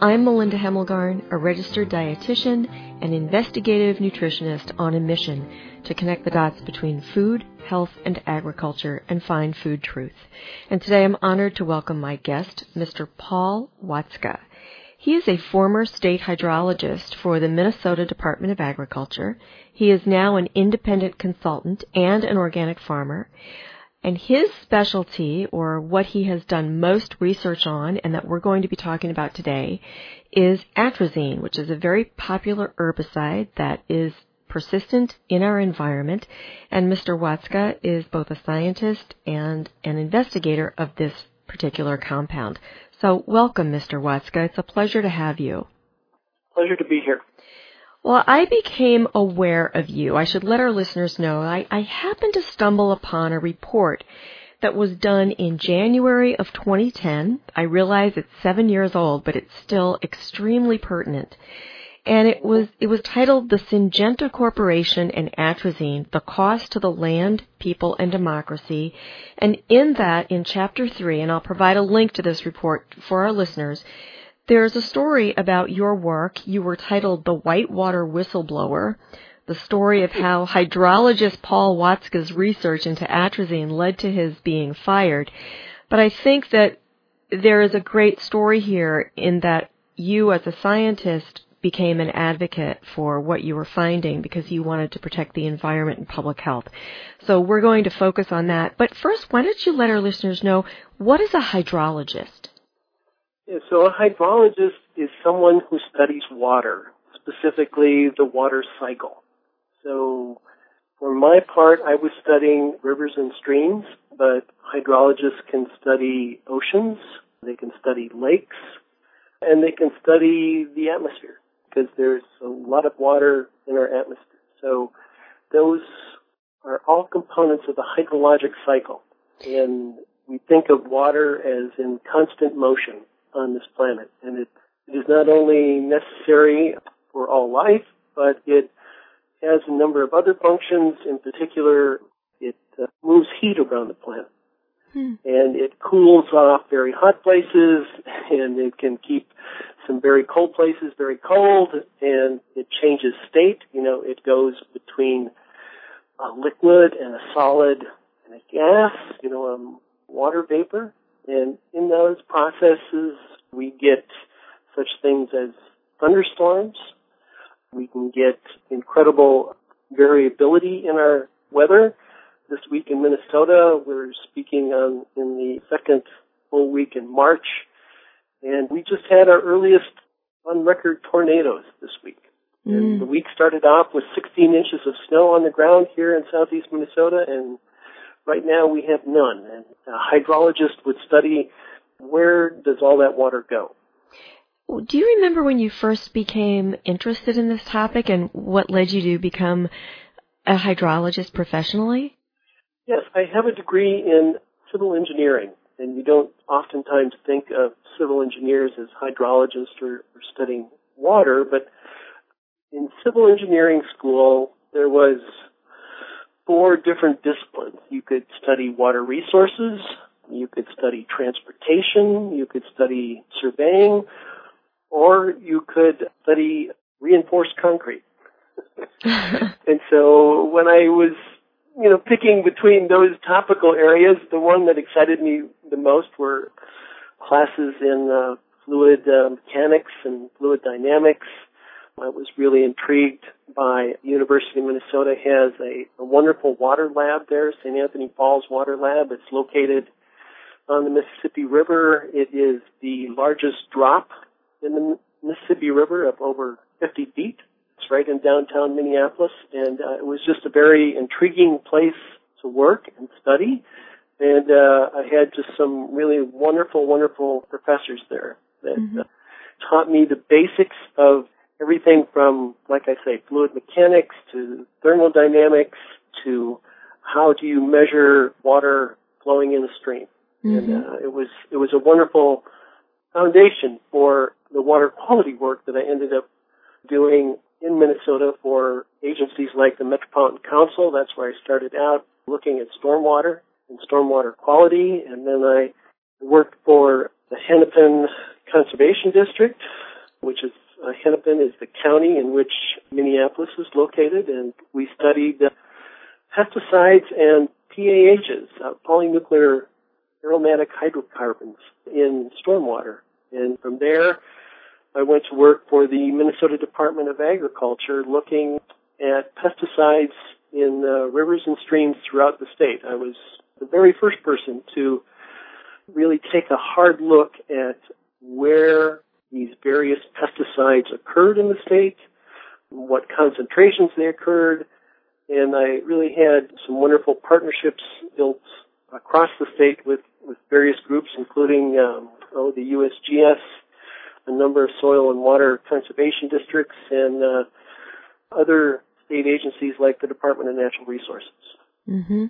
I'm Melinda Hemmelgarn, a registered dietitian and investigative nutritionist on a mission to connect the dots between food, health, and agriculture and find food truth. And today I'm honored to welcome my guest, Mr. Paul Wotzka. He is a former state hydrologist for the Minnesota Department of Agriculture. He is now an independent consultant and an organic farmer. And his specialty, or what he has done most research on, and that we're going to be talking about today, is atrazine, which is a very popular herbicide that is persistent in our environment. And Mr. Wotzka is both a scientist and an investigator of this particular compound. So welcome, Mr. Wotzka. It's a pleasure to have you. Pleasure to be here. Well, I became aware of you. I should let our listeners know. I, I happened to stumble upon a report that was done in January of 2010. I realize it's seven years old, but it's still extremely pertinent. And it was it was titled "The Syngenta Corporation and Atrazine: The Cost to the Land, People, and Democracy." And in that, in Chapter Three, and I'll provide a link to this report for our listeners there's a story about your work. You were titled The Whitewater Whistleblower, the story of how hydrologist Paul Wotzka's research into atrazine led to his being fired. But I think that there is a great story here in that you as a scientist became an advocate for what you were finding because you wanted to protect the environment and public health. So we're going to focus on that. But first, why don't you let our listeners know what is a hydrologist? Yeah, so a hydrologist is someone who studies water, specifically the water cycle. So for my part, I was studying rivers and streams, but hydrologists can study oceans, they can study lakes, and they can study the atmosphere because there's a lot of water in our atmosphere. So those are all components of the hydrologic cycle. And we think of water as in constant motion on this planet. And it, it is not only necessary for all life, but it has a number of other functions. In particular, it uh, moves heat around the planet. Hmm. And it cools off very hot places, and it can keep some very cold places very cold, and it changes state. You know, it goes between a liquid and a solid and a gas, you know, um, water vapor. And in those processes, we get such things as thunderstorms. We can get incredible variability in our weather. This week in Minnesota, we're speaking on in the second full week in March, and we just had our earliest on record tornadoes this week. Mm. And the week started off with 16 inches of snow on the ground here in southeast Minnesota, and Right now we have none. And a hydrologist would study where does all that water go. Do you remember when you first became interested in this topic and what led you to become a hydrologist professionally? Yes, I have a degree in civil engineering, and you don't oftentimes think of civil engineers as hydrologists or, or studying water, but in civil engineering school, there was four different disciplines. You could study water resources, you could study transportation, you could study surveying, or you could study reinforced concrete. and so when I was, you know, picking between those topical areas, the one that excited me the most were classes in uh, fluid uh, mechanics and fluid dynamics, I was really intrigued by University of Minnesota has a, a wonderful water lab there, St. Anthony Falls Water Lab. It's located on the Mississippi River. It is the largest drop in the Mississippi River of over 50 feet. It's right in downtown Minneapolis, and uh, it was just a very intriguing place to work and study. And uh, I had just some really wonderful, wonderful professors there that mm-hmm. uh, taught me the basics of everything from, like I say, fluid mechanics to thermodynamics to how do you measure water flowing in a stream. Mm-hmm. And uh, it was it was a wonderful foundation for the water quality work that I ended up doing in Minnesota for agencies like the Metropolitan Council. That's where I started out looking at stormwater and stormwater quality, and then I worked for the Hennepin Conservation District, which is uh, Hennepin is the county in which Minneapolis is located, and we studied uh, pesticides and PAHs, uh, polynuclear aromatic hydrocarbons in stormwater. And from there, I went to work for the Minnesota Department of Agriculture looking at pesticides in uh, rivers and streams throughout the state. I was the very first person to really take a hard look at where these various pesticides occurred in the state, what concentrations they occurred, and I really had some wonderful partnerships built across the state with, with various groups, including um, oh, the USGS, a number of soil and water conservation districts, and uh, other state agencies like the Department of Natural Resources. Mm-hmm.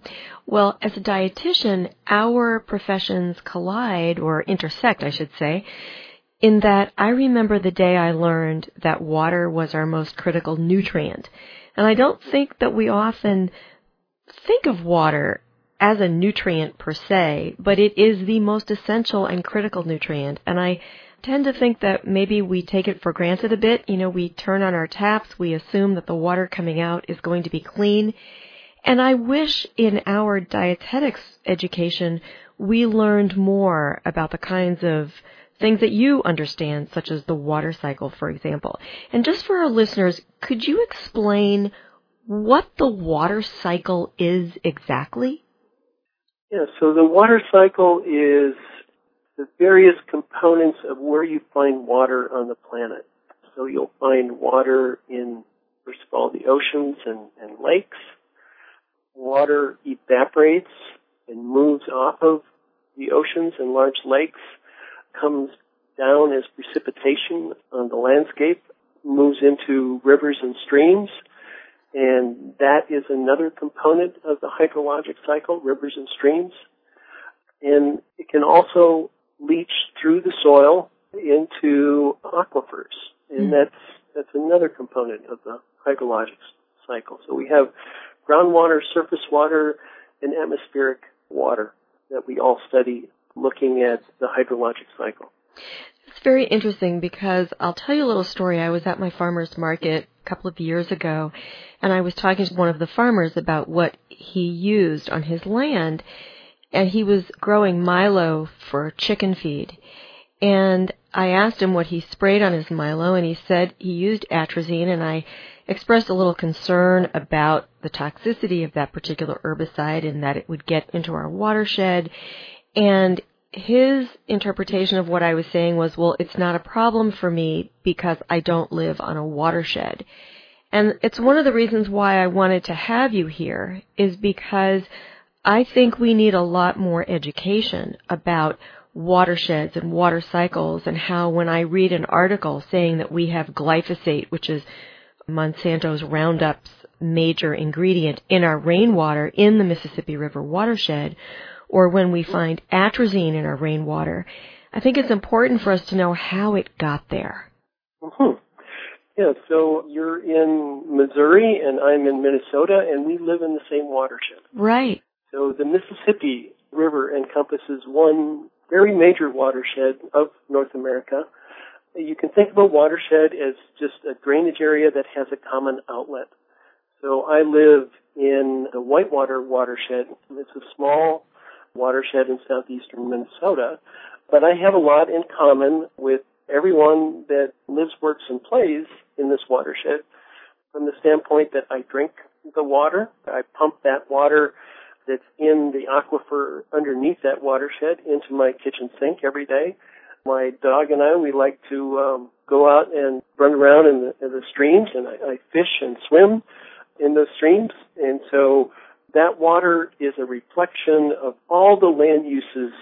Well, as a dietitian, our professions collide or intersect, I should say, in that I remember the day I learned that water was our most critical nutrient. And I don't think that we often think of water as a nutrient per se, but it is the most essential and critical nutrient. And I tend to think that maybe we take it for granted a bit. You know, we turn on our taps, we assume that the water coming out is going to be clean, and I wish in our dietetics education we learned more about the kinds of things that you understand, such as the water cycle, for example. And just for our listeners, could you explain what the water cycle is exactly? Yeah, so the water cycle is the various components of where you find water on the planet. So you'll find water in, first of all, the oceans and, and lakes water evaporates and moves off of the oceans and large lakes, comes down as precipitation on the landscape, moves into rivers and streams, and that is another component of the hydrologic cycle, rivers and streams. And it can also leach through the soil into aquifers, and mm. that's that's another component of the hydrologic cycle. So we have groundwater, surface water, and atmospheric water that we all study looking at the hydrologic cycle. It's very interesting because I'll tell you a little story. I was at my farmer's market a couple of years ago and I was talking to one of the farmers about what he used on his land and he was growing Milo for chicken feed. And I asked him what he sprayed on his Milo and he said he used atrazine and I expressed a little concern about the toxicity of that particular herbicide and that it would get into our watershed. And his interpretation of what I was saying was, well, it's not a problem for me because I don't live on a watershed. And it's one of the reasons why I wanted to have you here is because I think we need a lot more education about watersheds and water cycles and how when I read an article saying that we have glyphosate, which is Monsanto's Roundup's major ingredient in our rainwater in the Mississippi River watershed, or when we find atrazine in our rainwater, I think it's important for us to know how it got there. Mm-hmm. Yeah, so you're in Missouri and I'm in Minnesota and we live in the same watershed. Right. So the Mississippi River encompasses one very major watershed of North America you can think of a watershed as just a drainage area that has a common outlet. So I live in the Whitewater watershed. It's a small watershed in southeastern Minnesota, but I have a lot in common with everyone that lives, works, and plays in this watershed from the standpoint that I drink the water. I pump that water that's in the aquifer underneath that watershed into my kitchen sink every day. My dog and I, we like to um, go out and run around in the, in the streams, and I, I fish and swim in those streams. And so that water is a reflection of all the land uses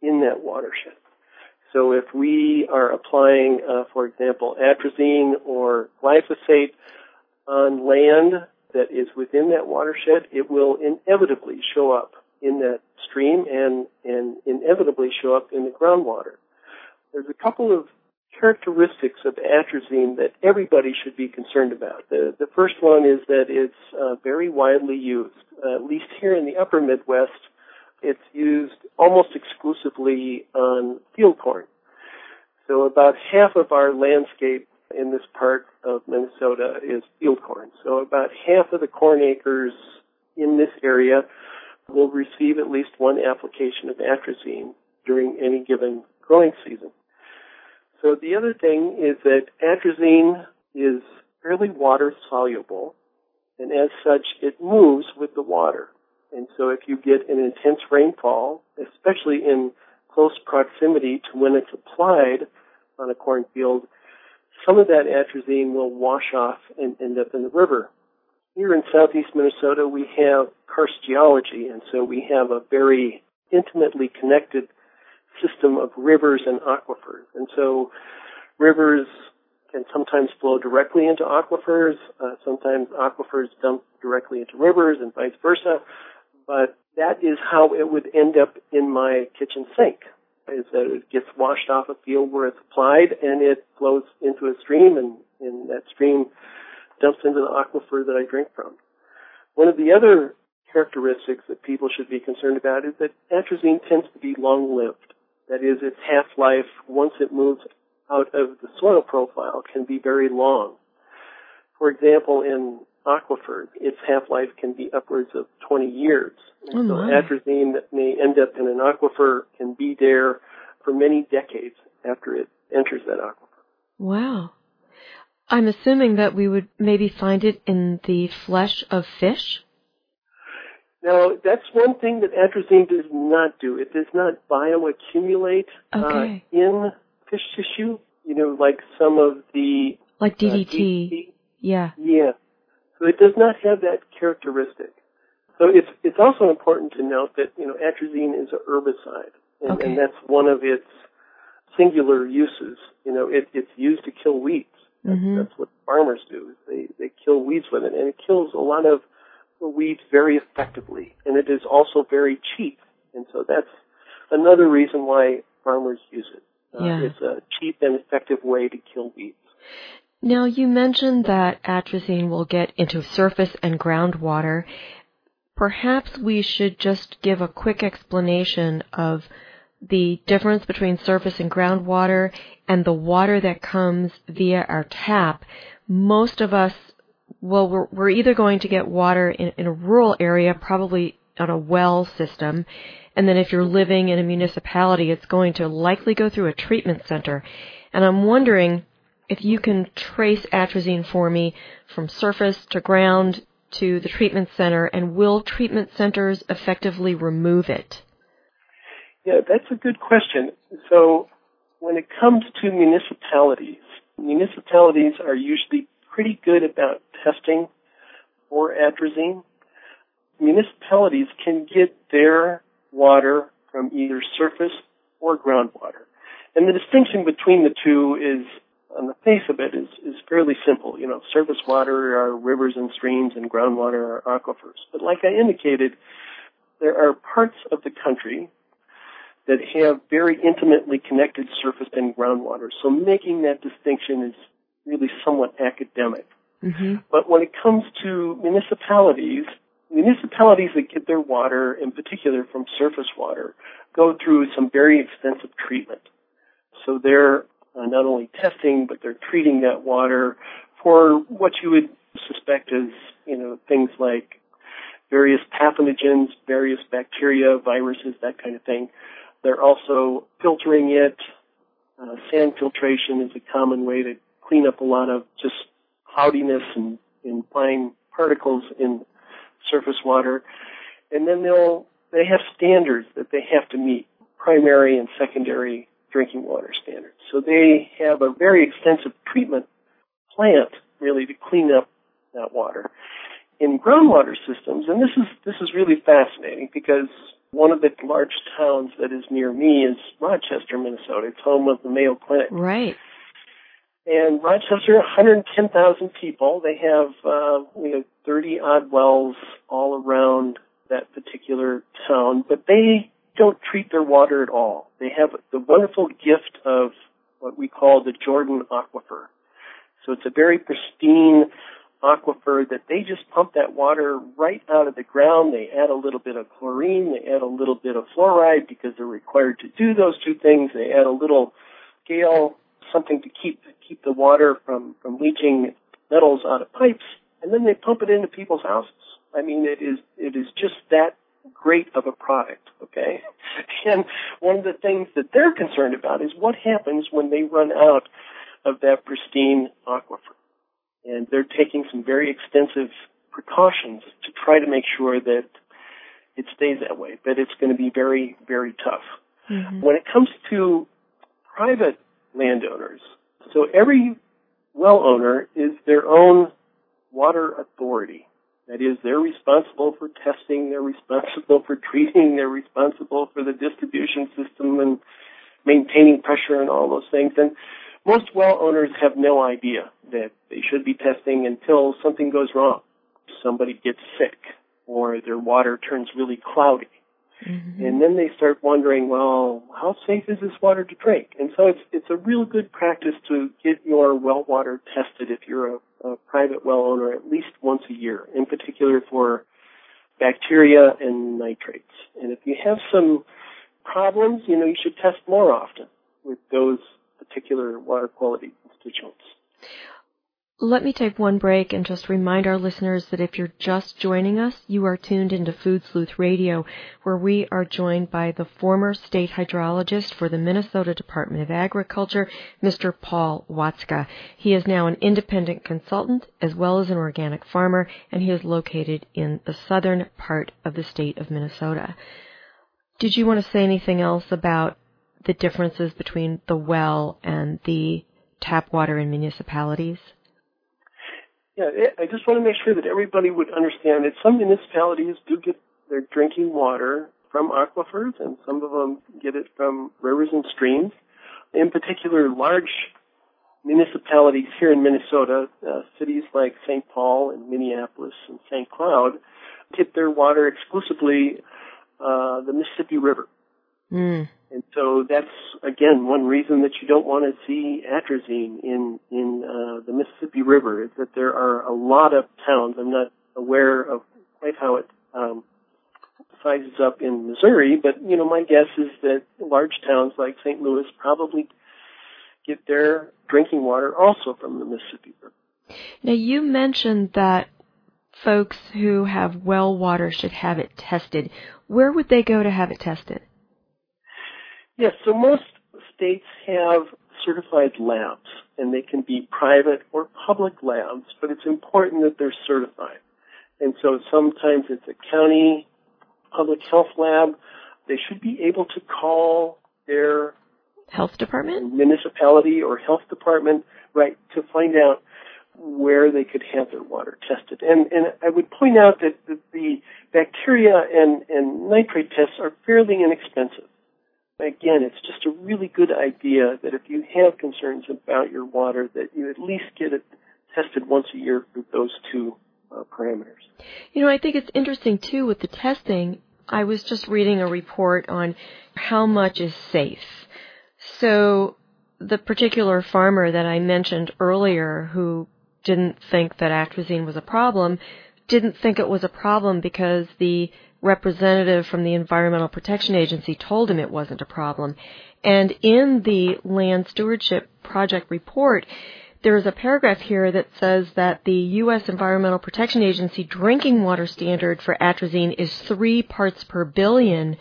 in that watershed. So if we are applying, uh, for example, atrazine or glyphosate on land that is within that watershed, it will inevitably show up in that stream and, and inevitably show up in the groundwater. There's a couple of characteristics of atrazine that everybody should be concerned about. The, the first one is that it's uh, very widely used. Uh, at least here in the upper Midwest, it's used almost exclusively on field corn. So about half of our landscape in this part of Minnesota is field corn. So about half of the corn acres in this area will receive at least one application of atrazine during any given growing season. So the other thing is that atrazine is fairly water soluble and as such it moves with the water. And so if you get an intense rainfall, especially in close proximity to when it's applied on a cornfield, some of that atrazine will wash off and end up in the river. Here in southeast Minnesota, we have karst geology, and so we have a very intimately connected system of rivers and aquifers. And so rivers can sometimes flow directly into aquifers, uh, sometimes aquifers dump directly into rivers and vice versa, but that is how it would end up in my kitchen sink is that it gets washed off a field where it's applied and it flows into a stream and, and that stream dumps into the aquifer that I drink from. One of the other characteristics that people should be concerned about is that atrazine tends to be long-lived. That is, its half-life, once it moves out of the soil profile, can be very long. For example, in aquifers, its half-life can be upwards of 20 years. Oh, so atrazine that may end up in an aquifer can be there for many decades after it enters that aquifer. Wow. I'm assuming that we would maybe find it in the flesh of fish. Now, that's one thing that atrazine does not do. It does not bioaccumulate Okay. uh, in fish tissue, you know, like some of the Like uh, DDT. DDT. Yeah. Yeah. So it does not have that characteristic. So it's it's also important to note that you know atrazine is a herbicide, and, Okay. and that's one of its singular uses. You know, it, it's used to kill weeds. That's, Mhm. that's what farmers do. They they kill weeds with it, and it kills a lot of the weeds very effectively, and it is also very cheap. And so that's another reason why farmers use it. Uh, Yeah. It's a cheap and effective way to kill weeds. Now you mentioned that atrazine will get into surface and groundwater. Perhaps we should just give a quick explanation of the difference between surface and groundwater and the water that comes via our tap. Most of us, well, we're, we're either going to get water in, in a rural area, probably on a well system, and then if you're living in a municipality, it's going to likely go through a treatment center. And I'm wondering if you can trace atrazine for me from surface to ground to the treatment center, and will treatment centers effectively remove it? Yeah, that's a good question. So when it comes to municipalities, municipalities are usually pretty good about testing for atrazine. Municipalities can get their water from either surface or groundwater. And the distinction between the two is, on the face of it, is, is fairly simple. You know, surface water are rivers and streams and groundwater are aquifers. But like I indicated, there are parts of the country that have very intimately connected surface and groundwater. So making that distinction is really somewhat academic. Mm-hmm. But when it comes to municipalities, municipalities that get their water, in particular from surface water, go through some very extensive treatment. So they're uh, not only testing, but they're treating that water for what you would suspect as, you know, things like various pathogens, various bacteria, viruses, that kind of thing. They're also filtering it. Uh, sand filtration is a common way to clean up a lot of just cloudiness and, and fine particles in surface water. And then they'll, they have standards that they have to meet, primary and secondary drinking water standards. So they have a very extensive treatment plant really to clean up that water. In groundwater systems, and this is, this is really fascinating because One of the large towns that is near me is Rochester, Minnesota. It's home of the Mayo Clinic. Right. And Rochester, 110,000 people. They have, uh, we have 30 odd wells all around that particular town, but they don't treat their water at all. They have the wonderful gift of what we call the Jordan Aquifer. So it's a very pristine aquifer that they just pump that water right out of the ground. They add a little bit of chlorine, they add a little bit of fluoride because they're required to do those two things. They add a little scale, something to keep keep the water from from leaching metals out of pipes, and then they pump it into people's houses. I mean, it is it is just that great of a product, okay? And one of the things that they're concerned about is what happens when they run out of that pristine aquifer. And they're taking some very extensive precautions to try to make sure that it stays that way, but it's going to be very, very tough. Mm-hmm. When it comes to private landowners, so every well owner is their own water authority. That is, they're responsible for testing, they're responsible for treating, they're responsible for the distribution system and maintaining pressure and all those things. And most well owners have no idea that they should be testing until something goes wrong. Somebody gets sick or their water turns really cloudy Mm-hmm. And then they start wondering, well, how safe is this water to drink? And so it's it's a real good practice to get your well water tested if you're a, a private well owner at least once a year, in particular for bacteria and nitrates. And if you have some problems, you know, you should test more often with those particular water quality constituents. Let me take one break and just remind our listeners that if you're just joining us, you are tuned into Food Sleuth Radio, where we are joined by the former state hydrologist for the Minnesota Department of Agriculture, Mr. Paul Wotzka. He is now an independent consultant as well as an organic farmer, and he is located in the southern part of the state of Minnesota. Did you want to say anything else about the differences between the well and the tap water in municipalities? Yeah, I just want to make sure that everybody would understand that some municipalities do get their drinking water from aquifers, and some of them get it from rivers and streams. In particular, large municipalities here in Minnesota, uh, cities like St. Paul and Minneapolis and St. Cloud, get their water exclusively uh, the Mississippi River. Mm. And so that's again one reason that you don't want to see atrazine in in uh, the Mississippi River is that there are a lot of towns. I'm not aware of quite how it um, sizes up in Missouri, but you know my guess is that large towns like St. Louis probably get their drinking water also from the Mississippi River. Now you mentioned that folks who have well water should have it tested. Where would they go to have it tested? Yes, so most states have certified labs, and they can be private or public labs, but it's important that they're certified. And so sometimes it's a county public health lab. They should be able to call their health department, municipality, or health department, right, to find out where they could have their water tested. And, and I would point out that the, the bacteria and, and nitrate tests are fairly inexpensive again, it's just a really good idea that if you have concerns about your water, that you at least get it tested once a year for those two uh, parameters. You know, I think it's interesting too with the testing. I was just reading a report on how much is safe. So the particular farmer that I mentioned earlier who didn't think that atrazine was a problem didn't think it was a problem because the representative from the Environmental Protection Agency told him it wasn't a problem. And in the Land Stewardship Project report, there is a paragraph here that says that the U.S. Environmental Protection Agency drinking water standard for atrazine is three parts per billion,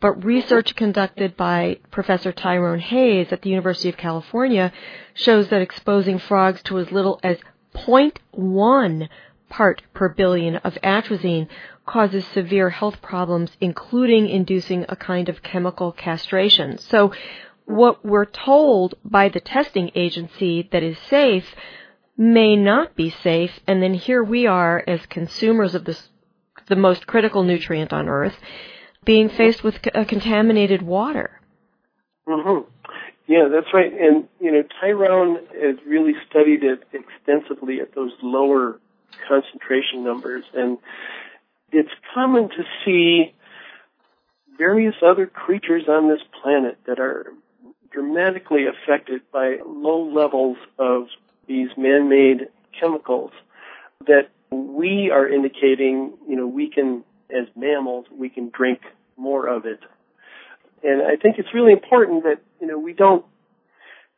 but research conducted by Professor Tyrone Hayes at the University of California shows that exposing frogs to as little as 0.1 part per billion of atrazine causes severe health problems, including inducing a kind of chemical castration. So what we're told by the testing agency that is safe may not be safe, and then here we are as consumers of this, the most critical nutrient on earth, being faced with contaminated water. Mm-hmm. Yeah, that's right. And, you know, Tyrone has really studied it extensively at those lower concentration numbers. And it's common to see various other creatures on this planet that are dramatically affected by low levels of these man-made chemicals that we are indicating, you know, we can, as mammals, we can drink more of it. And I think it's really important that, you know, we don't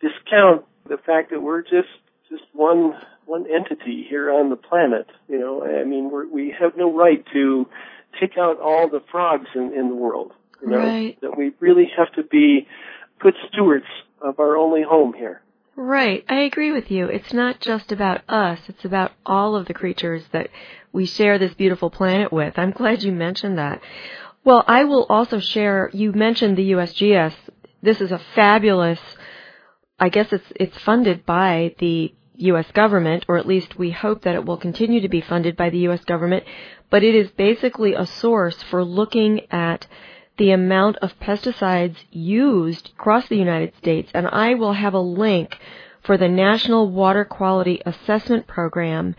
discount the fact that we're just, just one, one entity here on the planet. You know, I mean, we're, we have no right to take out all the frogs in, in the world. You know, Right. that we really have to be good stewards of our only home here. Right. I agree with you. It's not just about us. It's about all of the creatures that we share this beautiful planet with. I'm glad you mentioned that. Well, I will also share, you mentioned the USGS. This is a fabulous, I guess it's, it's funded by the U.S. government, or at least we hope that it will continue to be funded by the U.S. government, but it is basically a source for looking at the amount of pesticides used across the United States, and I will have a link for the National Water Quality Assessment Program.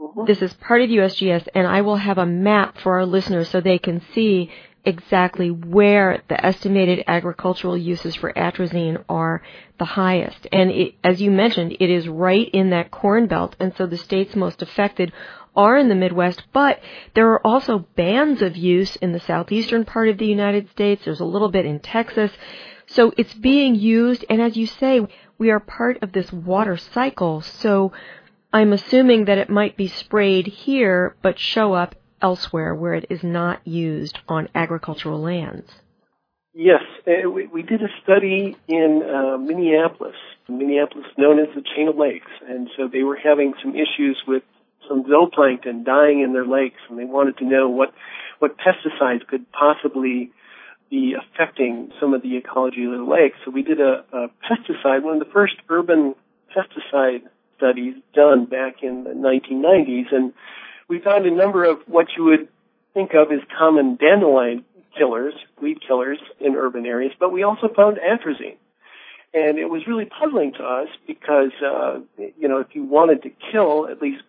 Mm-hmm. This is part of USGS, and I will have a map for our listeners so they can see exactly where the estimated agricultural uses for atrazine are the highest. And it, as you mentioned, it is right in that corn belt, and so the states most affected are in the Midwest, but there are also bands of use in the southeastern part of the United States. There's a little bit in Texas. So it's being used, and as you say, we are part of this water cycle. So I'm assuming that it might be sprayed here, but show up elsewhere where it is not used on agricultural lands. Yes, uh, we, did a study in uh, Minneapolis. Minneapolis known as the Chain of Lakes, and so they were having some issues with some zooplankton dying in their lakes, and they wanted to know what what pesticides could possibly be affecting some of the ecology of the lake. So we did a, a pesticide, one of the first urban pesticide studies done back in the 1990s, and we found a number of what you would think of as common dandelion killers, weed killers in urban areas, but we also found atrazine. And it was really puzzling to us because, uh, you know, if you wanted to kill at least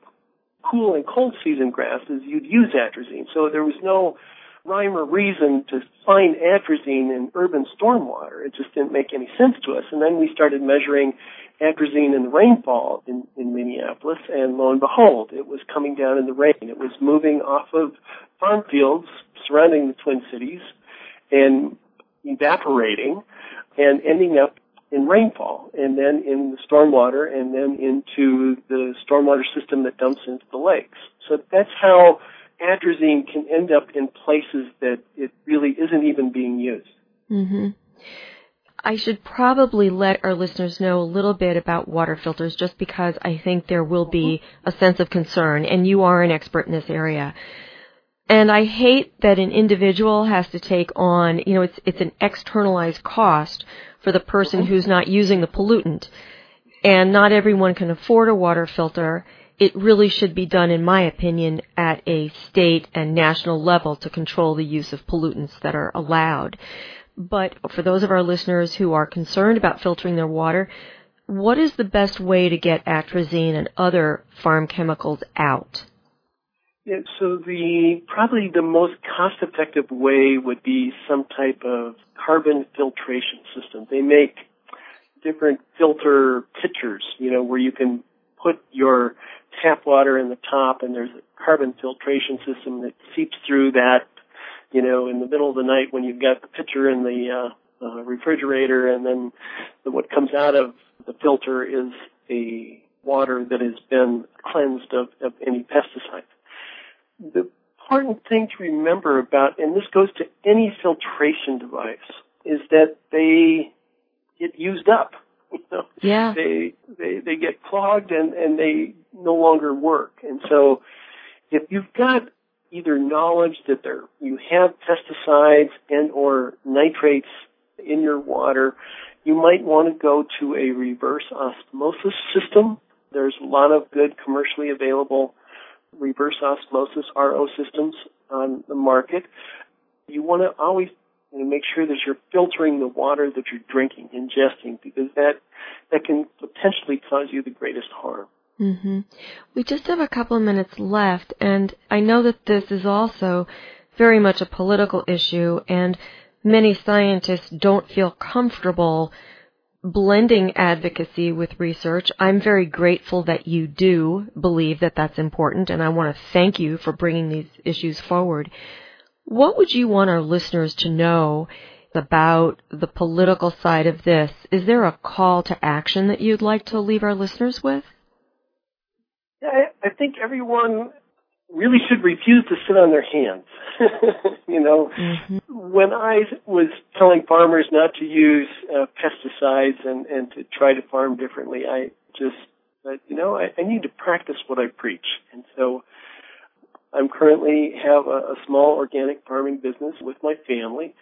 cool and cold season grasses, you'd use atrazine. So there was no rhyme or reason to find atrazine in urban stormwater. It just didn't make any sense to us. And then we started measuring atrazine in the rainfall in, in Minneapolis, and lo and behold, it was coming down in the rain. It was moving off of farm fields surrounding the Twin Cities and evaporating and ending up in rainfall and then in the stormwater and then into the stormwater system that dumps into the lakes. So that's how atrazine can end up in places that it really isn't even being used. Mm-hmm. I should probably let our listeners know a little bit about water filters just because I think there will be a sense of concern, and you are an expert in this area. And I hate that an individual has to take on, you know, it's, it's an externalized cost for the person who's not using the pollutant. And not everyone can afford a water filter. It really should be done, in my opinion, at a state and national level to control the use of pollutants that are allowed. But for those of our listeners who are concerned about filtering their water, what is the best way to get atrazine and other farm chemicals out? Yeah, so the probably the most cost-effective way would be some type of carbon filtration system. They make different filter pitchers, you know, where you can put your tap water in the top, and there's a carbon filtration system that seeps through that, you know, in the middle of the night when you've got the pitcher in the uh, uh, refrigerator, and then the, what comes out of the filter is a water that has been cleansed of, of any pesticides the important thing to remember about, and this goes to any filtration device, is that they get used up. You know? Yeah. They, they, they get clogged and, and they no longer work. And so if you've got either knowledge that there, you have pesticides and or nitrates in your water, you might want to go to a reverse osmosis system. There's a lot of good commercially available reverse osmosis RO systems on the market. you want to always know, make sure that you're filtering the water that you're drinking, ingesting, because that that can potentially cause you the greatest harm. Mm-hmm. We just have a couple of minutes left, and I know that this is also very much a political issue, and many scientists don't feel comfortable blending advocacy with research. I'm very grateful that you do believe that that's important, and I want to thank you for bringing these issues forward. What would you want our listeners to know about the political side of this? Is there a call to action that you'd like to leave our listeners with? Yeah, I think everyone really should refuse to sit on their hands. you know, mm-hmm. when I was telling farmers not to use uh, pesticides and, and to try to farm differently, I just said, you know, I, I need to practice what I preach. And so I'm currently have a, a small organic farming business with my family,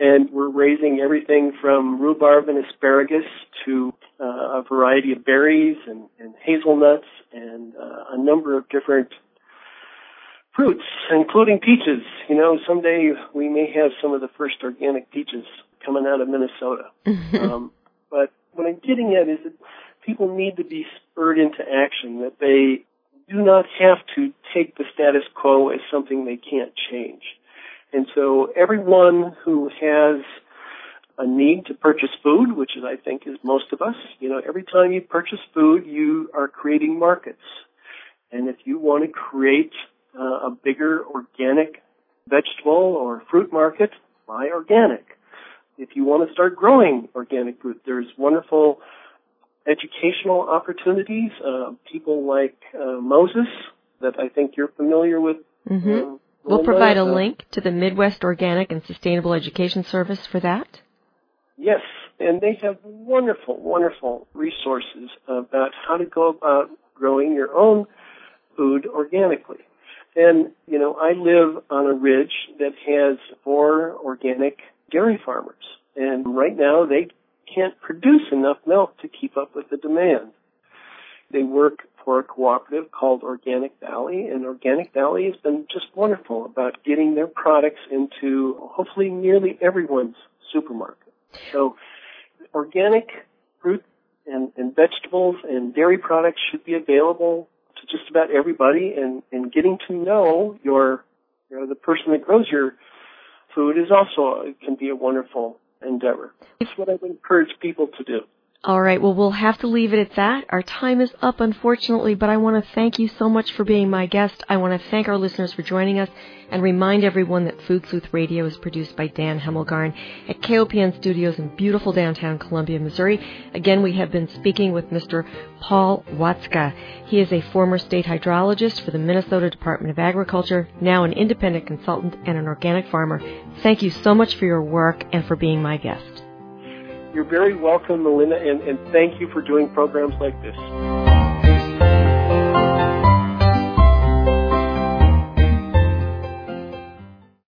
and we're raising everything from rhubarb and asparagus to uh, a variety of berries and, and hazelnuts and uh, a number of different fruits, including peaches. You know, someday we may have some of the first organic peaches coming out of Minnesota. um, but what I'm getting at is that people need to be spurred into action, that they do not have to take the status quo as something they can't change. And so everyone who has a need to purchase food, which is I think is most of us, you know, every time you purchase food, you are creating markets. And if you want to create uh, a bigger organic vegetable or fruit market, buy organic. If you want to start growing organic fruit, there's wonderful educational opportunities. Uh, people like uh, Moses, that I think you're familiar with. Mm-hmm. Uh, we'll provide a uh, link to the Midwest Organic and Sustainable Education Service for that. Yes, and they have wonderful, wonderful resources about how to go about growing your own food organically. And, you know, I live on a ridge that has four organic dairy farmers. And right now they can't produce enough milk to keep up with the demand. They work for a cooperative called Organic Valley, and Organic Valley has been just wonderful about getting their products into hopefully nearly everyone's supermarket. So organic fruit and, and vegetables and dairy products should be available to just about everybody and, and getting to know your, you know, the person that grows your food is also, can be a wonderful endeavor. It's what I would encourage people to do. All right. Well, we'll have to leave it at that. Our time is up, unfortunately, but I want to thank you so much for being my guest. I want to thank our listeners for joining us and remind everyone that Food Sleuth Radio is produced by Dan Hemmelgarn at KOPN Studios in beautiful downtown Columbia, Missouri. Again, we have been speaking with Mr. Paul Wotzka. He is a former state hydrologist for the Minnesota Department of Agriculture, now an independent consultant and an organic farmer. Thank you so much for your work and for being my guest. You're very welcome, Melinda, and, and thank you for doing programs like this.